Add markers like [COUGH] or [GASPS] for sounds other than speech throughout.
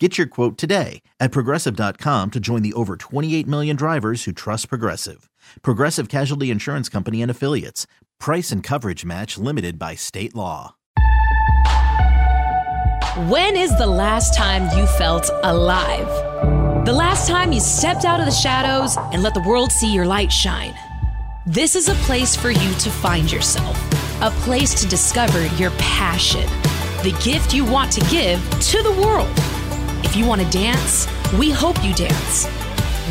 Get your quote today at progressive.com to join the over 28 million drivers who trust Progressive. Progressive Casualty Insurance Company and Affiliates. Price and coverage match limited by state law. When is the last time you felt alive? The last time you stepped out of the shadows and let the world see your light shine? This is a place for you to find yourself, a place to discover your passion, the gift you want to give to the world. If you want to dance, we hope you dance.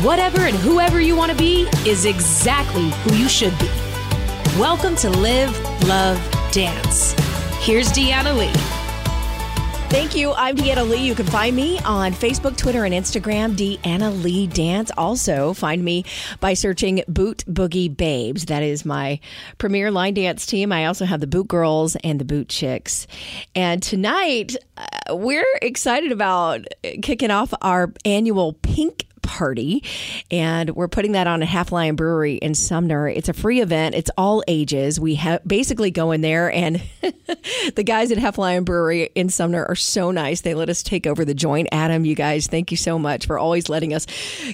Whatever and whoever you want to be is exactly who you should be. Welcome to Live, Love, Dance. Here's DeAnna Lee. Thank you. I'm DeAnna Lee. You can find me on Facebook, Twitter, and Instagram, DeAnna Lee Dance. Also, find me by searching Boot Boogie Babes. That is my premier line dance team. I also have the Boot Girls and the Boot Chicks. And tonight, uh, we're excited about kicking off our annual Pink party. And we're putting that on at Half Lion Brewery in Sumner. It's a free event, it's all ages. We basically go in there, and [LAUGHS] the guys at Half Lion Brewery in Sumner are so nice. They let us take over the joint. Adam, you guys, thank you so much for always letting us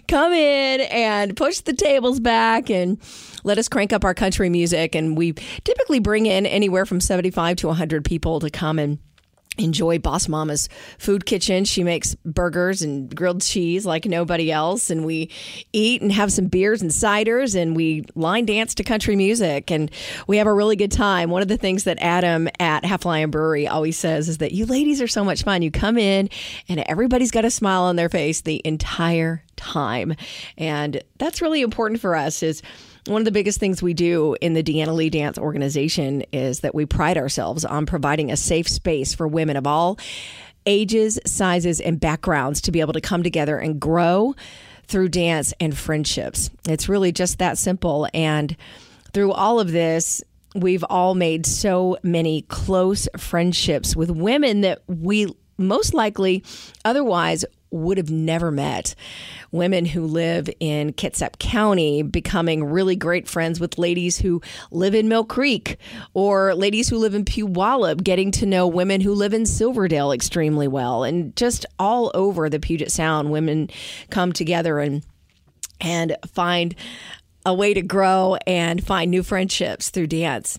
come in and push the tables back and let us crank up our country music. And we typically bring in anywhere from 75 to 100 people to come and enjoy Boss Mama's food kitchen. She makes burgers and grilled cheese like nobody else. And we eat and have some beers and ciders and we line dance to country music and we have a really good time. One of the things that Adam at Half Lion Brewery always says is that you ladies are so much fun. You come in and everybody's got a smile on their face the entire time. And that's really important for us is one of the biggest things we do in the DeAnna Lee Dance organization is that we pride ourselves on providing a safe space for women of all ages, sizes, and backgrounds to be able to come together and grow through dance and friendships. It's really just that simple. And through all of this, we've all made so many close friendships with women that we most likely otherwise would have never met. Women who live in Kitsap County becoming really great friends with ladies who live in Mill Creek or ladies who live in Puyallup, getting to know women who live in Silverdale extremely well. And just all over the Puget Sound, women come together and and find a way to grow and find new friendships through dance.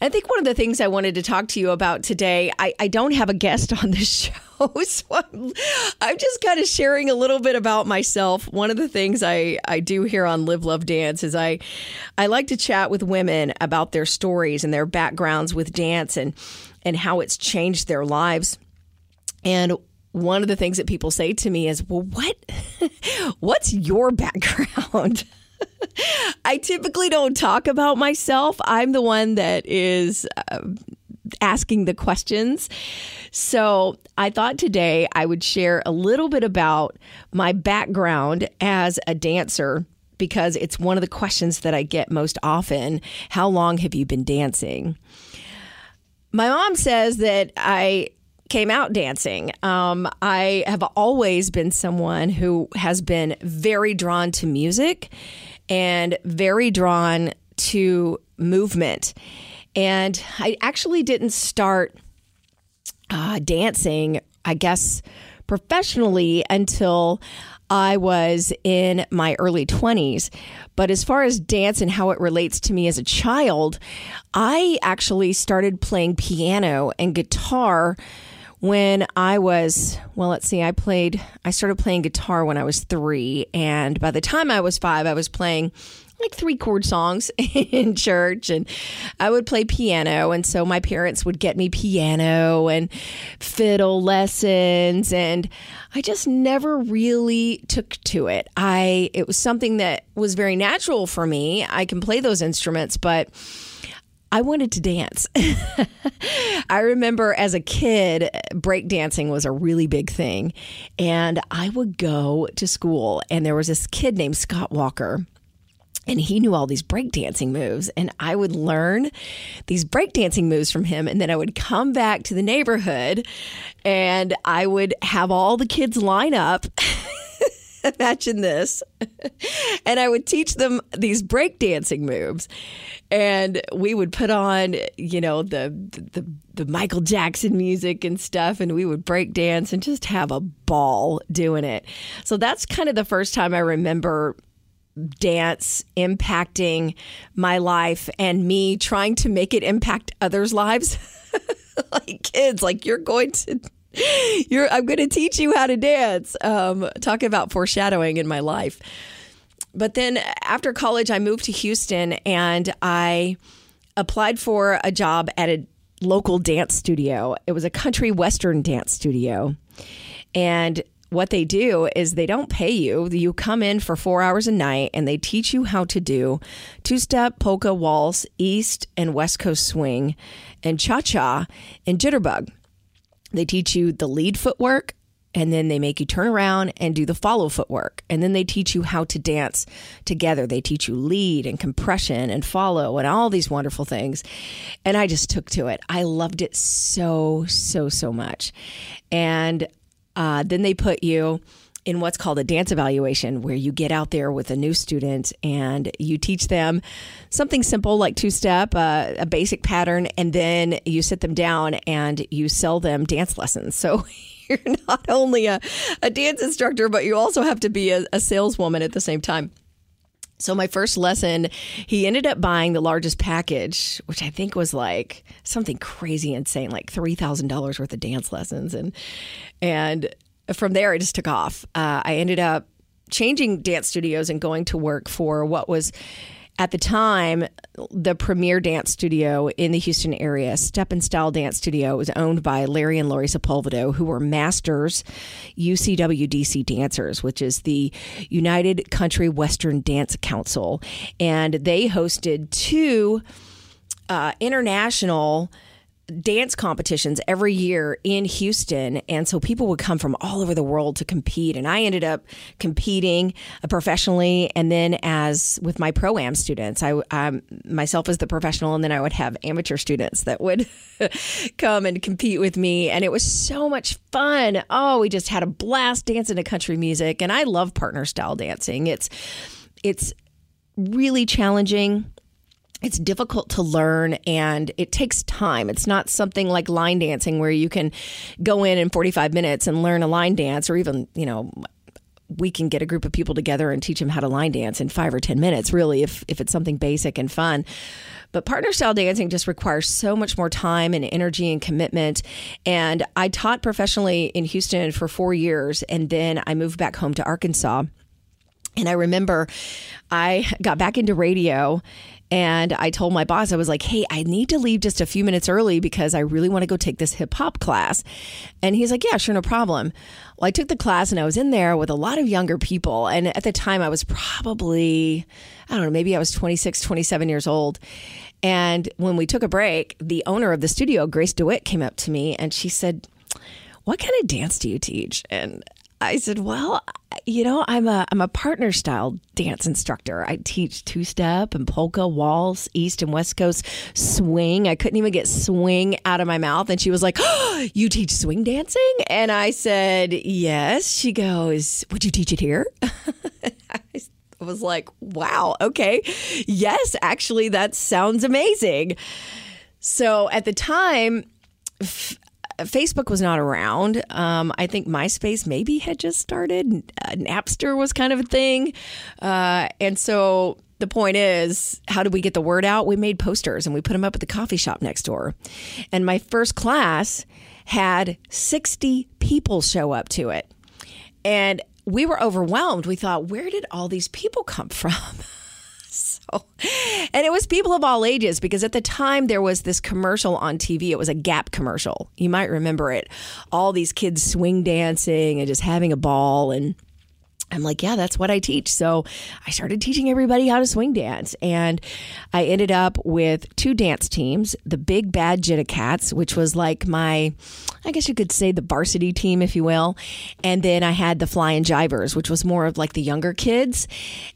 I think one of the things I wanted to talk to you about today, I, I don't have a guest on this [LAUGHS] show. So I'm, I'm just kind of sharing a little bit about myself. One of the things I, I do here on Live Love Dance is I I like to chat with women about their stories and their backgrounds with dance and and how it's changed their lives. And one of the things that people say to me is, "Well, what [LAUGHS] what's your background?" [LAUGHS] I typically don't talk about myself. I'm the one that is uh, asking the questions. So I thought today I would share a little bit about my background as a dancer because it's one of the questions that I get most often. How long have you been dancing? My mom says that I came out dancing. Um, I have always been someone who has been very drawn to music and very drawn to movement. And I actually didn't start uh, dancing, I guess, professionally until I was in my early 20s. But as far as dance and how it relates to me as a child, I actually started playing piano and guitar when I was, well, let's see, I played, I started playing guitar when I was three. And by the time I was five, I was playing like three chord songs [LAUGHS] in church and I would play piano and so my parents would get me piano and fiddle lessons and I just never really took to it. I it was something that was very natural for me. I can play those instruments but I wanted to dance. [LAUGHS] I remember as a kid, breakdancing was a really big thing. And I would go to school, and there was this kid named Scott Walker and he knew all these breakdancing moves and i would learn these breakdancing moves from him and then i would come back to the neighborhood and i would have all the kids line up [LAUGHS] imagine this. [LAUGHS] And i would teach them these breakdancing moves. And we would put on you know the, the the michael jackson music and stuff and we would break dance and just have a ball doing it. So that's kind of the first time i remember dance impacting my life and me trying to make it impact others' lives. [LAUGHS] like kids, like you're going to [LAUGHS] you're I'm going to teach you how to dance. Um, talk about foreshadowing in my life. But then after college, I moved to Houston and I applied for a job at a local dance studio. It was a country western dance studio. And what they do is they don't pay you. You come in for four hours a night and they teach you how to do two step, polka, waltz, east and west coast swing, and cha cha and jitterbug. They teach you the lead footwork and then they make you turn around and do the follow footwork. And then they teach you how to dance together. They teach you lead and compression and follow and all these wonderful things. And I just took to it. I loved it so, so, so much. And uh, then they put you in what's called a dance evaluation, where you get out there with a new student and you teach them something simple like two step, uh, a basic pattern, and then you sit them down and you sell them dance lessons. So [LAUGHS] you're not only a, a dance instructor, but you also have to be a, a saleswoman at the same time. So my first lesson, he ended up buying the largest package, which I think was like something crazy insane, like three thousand dollars worth of dance lessons, and and from there I just took off. Uh, I ended up changing dance studios and going to work for what was at the time, the premier dance studio in the Houston area, Step and Style Dance Studio, was owned by Larry and Lori Sepulvedo, who were masters UCWDC dancers, which is the United Country Western Dance Council. And they hosted two uh, international dance competitions every year in Houston. And so people would come from all over the world to compete. And I ended up competing professionally and then as with my pro am students. I um, myself as the professional, and then I would have amateur students that would [LAUGHS] come and compete with me. And it was so much fun. Oh, we just had a blast dancing to country music. And I love partner style dancing. It's, it's, really challenging it's difficult to learn and it takes time. It's not something like line dancing where you can go in in 45 minutes and learn a line dance or even, you know, we can get a group of people together and teach them how to line dance in 5 or 10 minutes really if if it's something basic and fun. But partner style dancing just requires so much more time and energy and commitment. And I taught professionally in Houston for 4 years and then I moved back home to Arkansas. And I remember I got back into radio and I told my boss, I was like, hey, I need to leave just a few minutes early because I really want to go take this hip hop class. And he's like, yeah, sure, no problem. Well, I took the class and I was in there with a lot of younger people. And at the time, I was probably, I don't know, maybe I was 26, 27 years old. And when we took a break, the owner of the studio, Grace DeWitt, came up to me and she said, what kind of dance do you teach? And I said, "Well, you know, I'm a I'm a partner style dance instructor. I teach two step and polka, waltz, east and west coast swing. I couldn't even get swing out of my mouth, and she was like, oh, "You teach swing dancing?" And I said, "Yes." She goes, "Would you teach it here?" [LAUGHS] I was like, "Wow, okay, yes, actually, that sounds amazing." So at the time. Facebook was not around. Um, I think MySpace maybe had just started. Uh, Napster was kind of a thing. Uh, and so the point is, how did we get the word out? We made posters and we put them up at the coffee shop next door. And my first class had 60 people show up to it. And we were overwhelmed. We thought, where did all these people come [LAUGHS] from? [LAUGHS] and it was people of all ages because at the time there was this commercial on TV. It was a Gap commercial. You might remember it. All these kids swing dancing and just having a ball and I'm like, yeah, that's what I teach. So I started teaching everybody how to swing dance. And I ended up with two dance teams the Big Bad Jitta Cats, which was like my, I guess you could say the varsity team, if you will. And then I had the Flying Jivers, which was more of like the younger kids.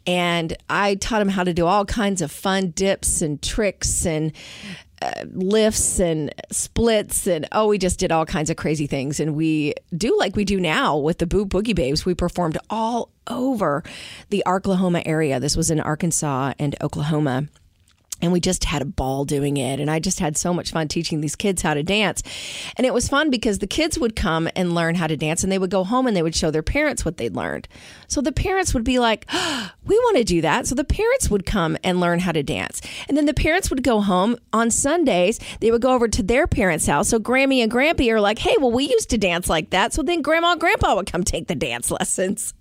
And I taught them how to do all kinds of fun dips and tricks and lifts and splits and oh we just did all kinds of crazy things. And we do like we do now with the Boot Boogie Babes. We performed all over the Oklahoma area. This was in Arkansas and Oklahoma and we just had a ball doing it. And i just had so much fun teaching these kids how to dance. And it was fun because the kids would come and learn how to dance and they would go home and they would show their parents what they'd learned. So the parents would be like oh, [GASPS] we want to do that. So the parents would come and learn how to dance. And then the parents would go home on sundays they would go over to their parents house. So grammy and grampy are like hey well we used to dance like that. So then grandma and grandpa would come take the dance lessons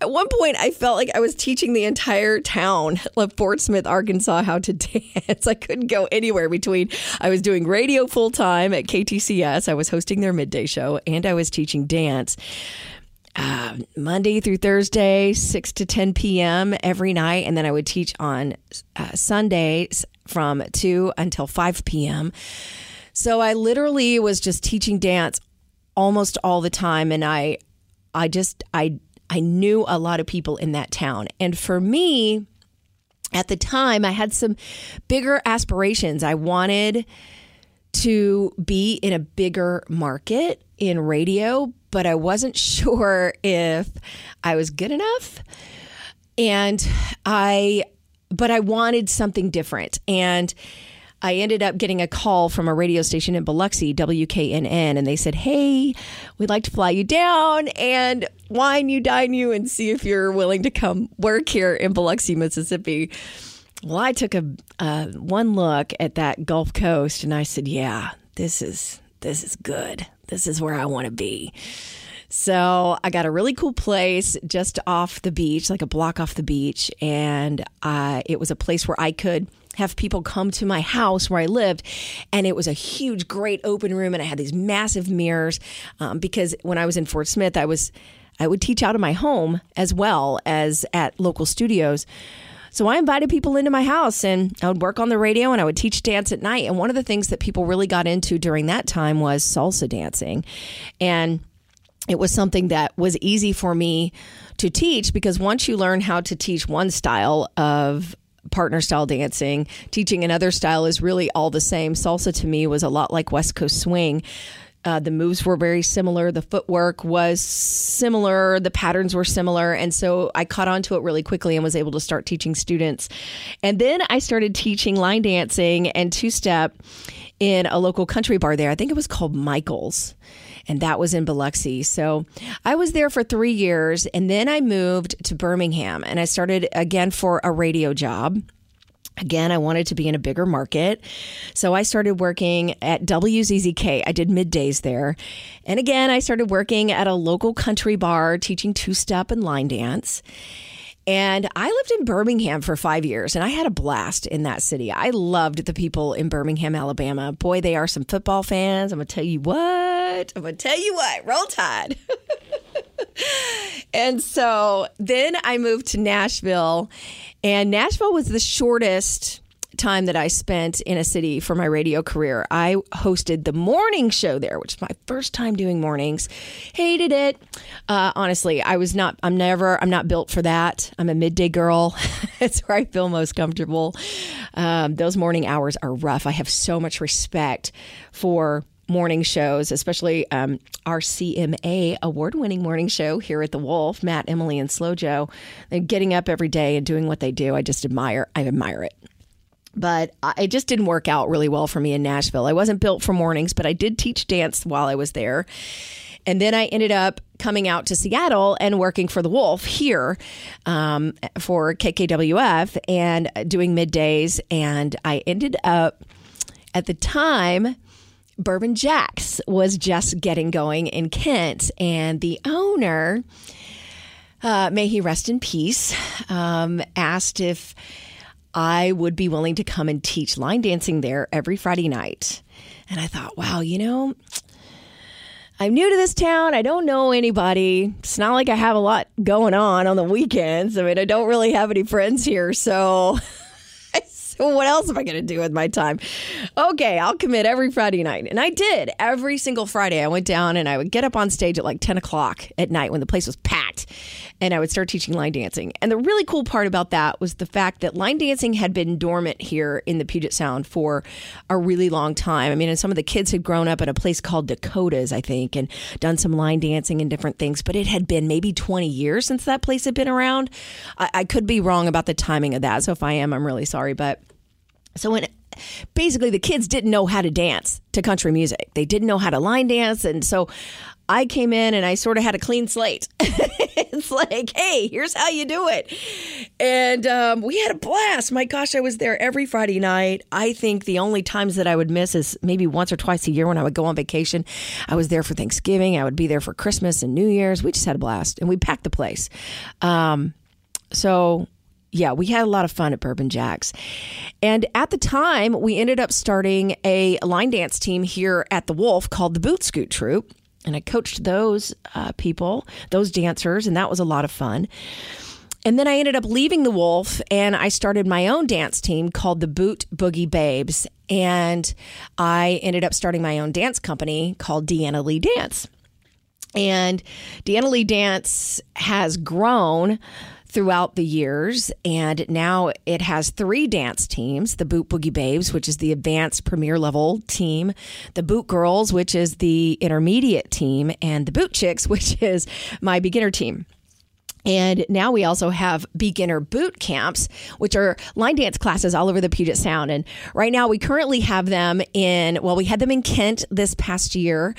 at one point, I felt like I was teaching the entire town of Fort Smith, Arkansas, how to [LAUGHS] dance. I couldn't go anywhere between. I was doing radio full time at KTCS, I was hosting their midday show, and I was teaching dance. Uh, Monday through Thursday, 6 to 10 p.m. every night. And then I would teach on uh, Sundays from 2 until 5 p.m. So I literally was just teaching dance almost all the time. And I, I just, I I knew a lot of people in that town. And for me, at the time, I had some bigger aspirations. I wanted to be in a bigger market in radio, but I wasn't [LAUGHS] sure if I was good enough. And I, but I wanted something different. And I ended up getting a call from a radio station in Biloxi, WKNN, and they said, Hey, we'd like to fly you down and wine you, dine you, and see if you're willing to come work here in Biloxi, Mississippi. Well, I took a uh, one look at that Gulf Coast and I said, Yeah, this is this is good. This is where I want to be. So I got a really cool place just off the beach, like a block off the beach, and uh, it was a place where I could have people come to my house where I lived. And it was a huge, great open room. And I had these massive mirrors um, because when I was in Fort Smith, I was. I would teach out of my home as well as at local studios. So I invited people into my house and I would work on the radio and I would teach dance at night. And one of the things that people really got into during that time was salsa dancing. And it was something that was easy for me to teach because once you learn how to teach one style of partner style dancing. Teaching another style is really all the same. Salsa to me was a lot like West Coast swing. Uh, the moves were very similar. The footwork was similar. The patterns were similar. And so I caught on to it really quickly and was able to start teaching students. And then I started teaching line dancing and two step in a local country bar there. I think it was called Michael's and that was in Biloxi. So I was there for three years, and then I moved to Birmingham, and I started again for a radio job. Again, I wanted to be in a bigger market. So I started working at WZZK. I did middays there. And again, I started working at a local country bar teaching two step and line dance. And I lived in Birmingham for five years and I had a blast in that city. I loved the people in Birmingham, Alabama. Boy, they are some football fans. I'm going to tell you what. I'm going to tell you what. Roll Tide. [LAUGHS] and so then I moved to Nashville, and Nashville was the shortest time that I spent in a city for my radio career. I hosted the morning show there, which is my first time doing mornings. Hated it. Uh, honestly, I was not, I'm never, I'm not built for that. I'm a midday girl. [LAUGHS] it's where I feel most comfortable. Um, those morning hours are rough. I have so much respect for morning shows, especially um, our CMA award winning morning show here at The Wolf, Matt, Emily, and Slow Joe. Getting up every day and doing what they do. I just admire, I admire it but it just didn't work out really well for me in Nashville. I wasn't built for mornings, but I did teach dance while I was there. And then I ended up coming out to Seattle and working for the Wolf here um, for KKWF and doing middays. And I ended up at the time, Bourbon Jack's was just getting going in Kent, and the owner, uh, may he rest in peace, um, asked if I would be willing to come and teach line dancing there every Friday night. And I thought, wow, you know, I'm new to this town. I don't know anybody. It's not like I have a lot going on on the weekends. I mean, I don't really have any friends here. So [LAUGHS] [LAUGHS] what else am I going to do with my time? Okay, I'll commit every Friday night. And I did every single Friday. I went down and I would get up on stage at like 10 o'clock at night when the place was packed and I would start teaching line dancing. And the really cool part about that was the fact that line dancing had been dormant here in the Puget Sound for a really long time. I mean, and some of the kids had grown up at a place called Dakota's, I think, and done some line dancing and different things, but it had been maybe 20 years since that place had been around. I, I could be wrong about the timing of that. So if I am, I'm really sorry. But so when basically the kids didn't know how to dance to country music, they didn't know how to line dance. And so I came in and I sort of had a clean slate. [LAUGHS] [LAUGHS] it's like, hey, here's how you do it. And um, we had a blast. My gosh, I was there every Friday night. I think the only times that I would miss is maybe once or twice a year when I would go on vacation. I was there for Thanksgiving, I would be there for Christmas and New Year's. We just had a blast and we packed the place. Um, so yeah, we had a lot of fun at Bourbon Jacks. And at the time, we ended up starting a line dance team here at the Wolf called the Boot Scoot Troupe. And I coached those uh, people, those dancers, and that was a lot of fun. And then I ended up leaving the Wolf and I started my own dance team called the Boot Boogie Babes. And I ended up starting my own dance company called DeAnna Lee Dance. And DeAnna Lee Dance has grown throughout the years. And now it has three dance teams the Boot Boogie Babes, which is the advanced premier level team, the Boot Girls, which is the intermediate team, and the Boot Chicks, [LAUGHS] which is my beginner team. And now we also have beginner boot camps, which are line dance classes all over the Puget Sound. And right now we currently have them in, well, we had them in Kent this past year,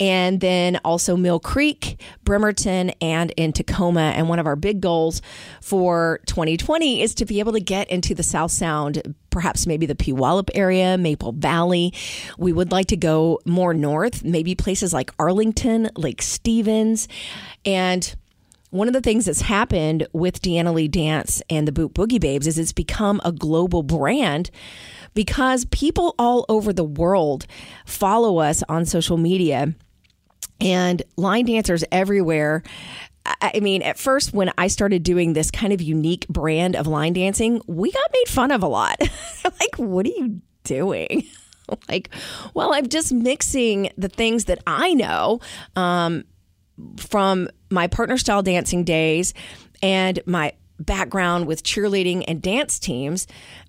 and then also Mill Creek, Bremerton, and in Tacoma. And one of our big goals for 2020 is to be able to get into the South Sound perhaps maybe the Puyallup area, Maple Valley. We would like to go more north, maybe places like Arlington, Lake Stevens. And one of the things that's happened with DeAnna Lee Dance and the Boot Boogie Babes is it's become a global brand because people all over the world follow us on social media and line dancers everywhere. I mean, at first, when I started doing this kind of unique brand of line dancing, we got made fun of a lot. [LAUGHS] like, what are you doing? [LAUGHS] like, well, I'm just mixing the things that I know um, from my partner style dancing days and my background with cheerleading and dance teams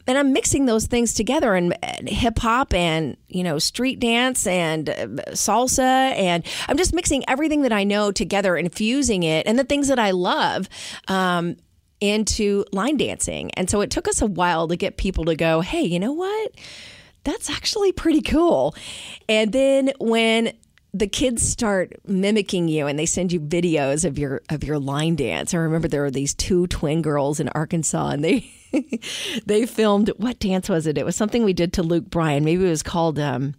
and I'm mixing those things together and, hip hop and you know street dance and uh, salsa and I'm just mixing everything that I know together infusing it and the things that I love um, into line dancing. And so it took us a while to get people to go hey you know what? That's actually pretty cool. And then when the kids start mimicking you and they send you videos of your of your line dance. I remember there were these two twin girls in Arkansas and they [LAUGHS] they filmed what dance was it? It was something we did to Luke Bryan. Maybe it was called um,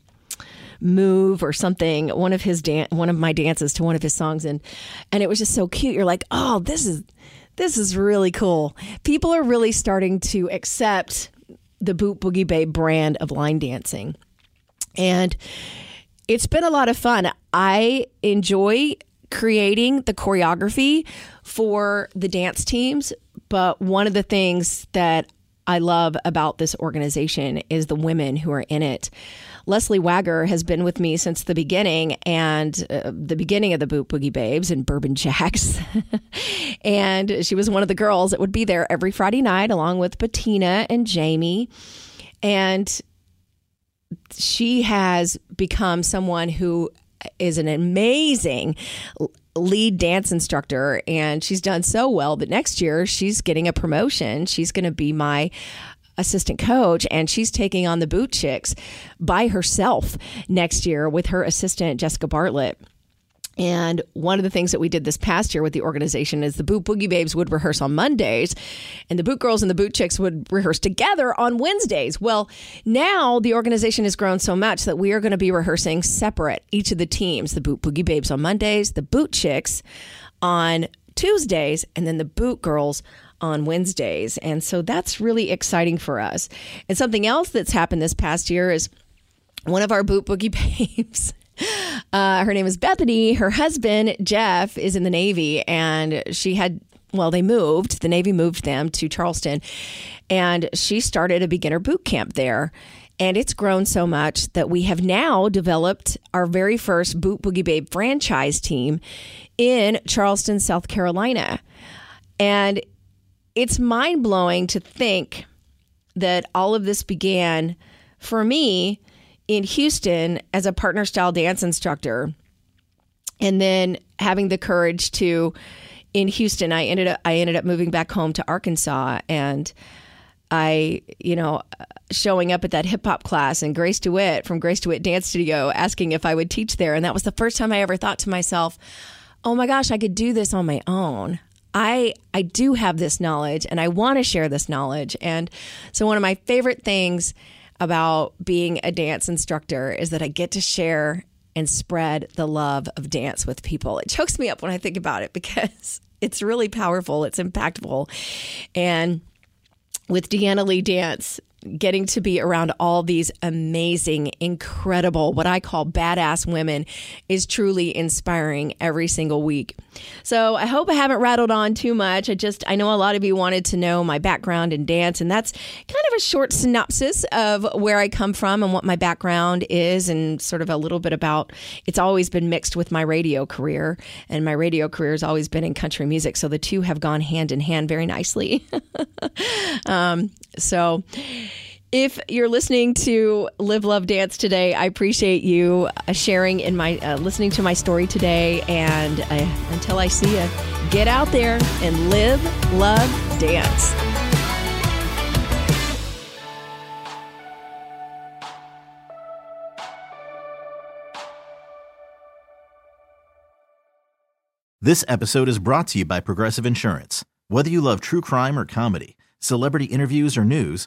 move or something one of his dan- one of my dances to one of his songs and and it was just so cute you're like oh this is this is really cool people are really starting to accept the boot boogie babe brand of line dancing and it's been a lot of fun. I enjoy creating the choreography for the dance teams, but one of the things that I love about this organization is the women who are in it. Leslie Wagger has been with me since the beginning and uh, the beginning of the Boot Boogie Babes and Bourbon Jacks. [LAUGHS] and she was one of the girls that would be there every Friday night along with Bettina and Jamie. And she has become someone who is an amazing lead dance instructor and she's done so well that next year she's getting a promotion. She's going to be my assistant coach and she's taking on the boot chicks by herself next year with her assistant Jessica Bartlett. And one of the things that we did this past year with the organization is the Boot Boogie Babes would rehearse on Mondays, and the Boot Girls and the Boot Chicks would rehearse together on Wednesdays. Well, now the organization has grown so much that we are going to be rehearsing separate, each of the teams the Boot Boogie Babes on Mondays, the Boot Chicks on Tuesdays, and then the Boot Girls on Wednesdays. And so that's really exciting for us. And something else that's happened this past year is one of our Boot Boogie [LAUGHS] Babes Uh, her name is Bethany. Her husband, Jeff, is in the Navy, and she had, well, they moved. The Navy moved them to Charleston, and she started a beginner boot camp there. And it's grown so much that we have now developed our very first Boot Boogie Babe franchise team in Charleston, South Carolina. And it's mind blowing to think that all of this began for me in Houston as a partner style dance instructor. And then having the courage to in Houston, I ended up I ended up moving back home to Arkansas and I, you know, showing up at that hip hop class and Grace DeWitt from Grace DeWitt Dance Studio asking if I would teach there. And that was the first time I ever thought to myself, oh my gosh, I could do this on my own. I I do have this knowledge and I want to share this knowledge. And so one of my favorite things about being a dance instructor is that I get to share and spread the love of dance with people. It chokes me up when I think about it [LAUGHS] because it's really powerful, it's impactful. And with DeAnna Lee Dance, getting to be around all these amazing, incredible, what I call badass women is truly inspiring every single week. So I hope I haven't rattled on too much. I just, I know a lot of you wanted to know my background in dance, and that's kind of a short synopsis of where I come from and what my background is, and sort of a little bit about it's always been mixed with my radio career, and my radio career has always been in country music. So the two have gone hand in hand very nicely. [LAUGHS] um, so, if you're listening to Live Love Dance today, I appreciate you uh, sharing in my uh, listening to my story today. And uh, until I see you, get out there and live, love, dance. This episode is brought to you by Progressive Insurance. Whether you love true crime or comedy, celebrity interviews or news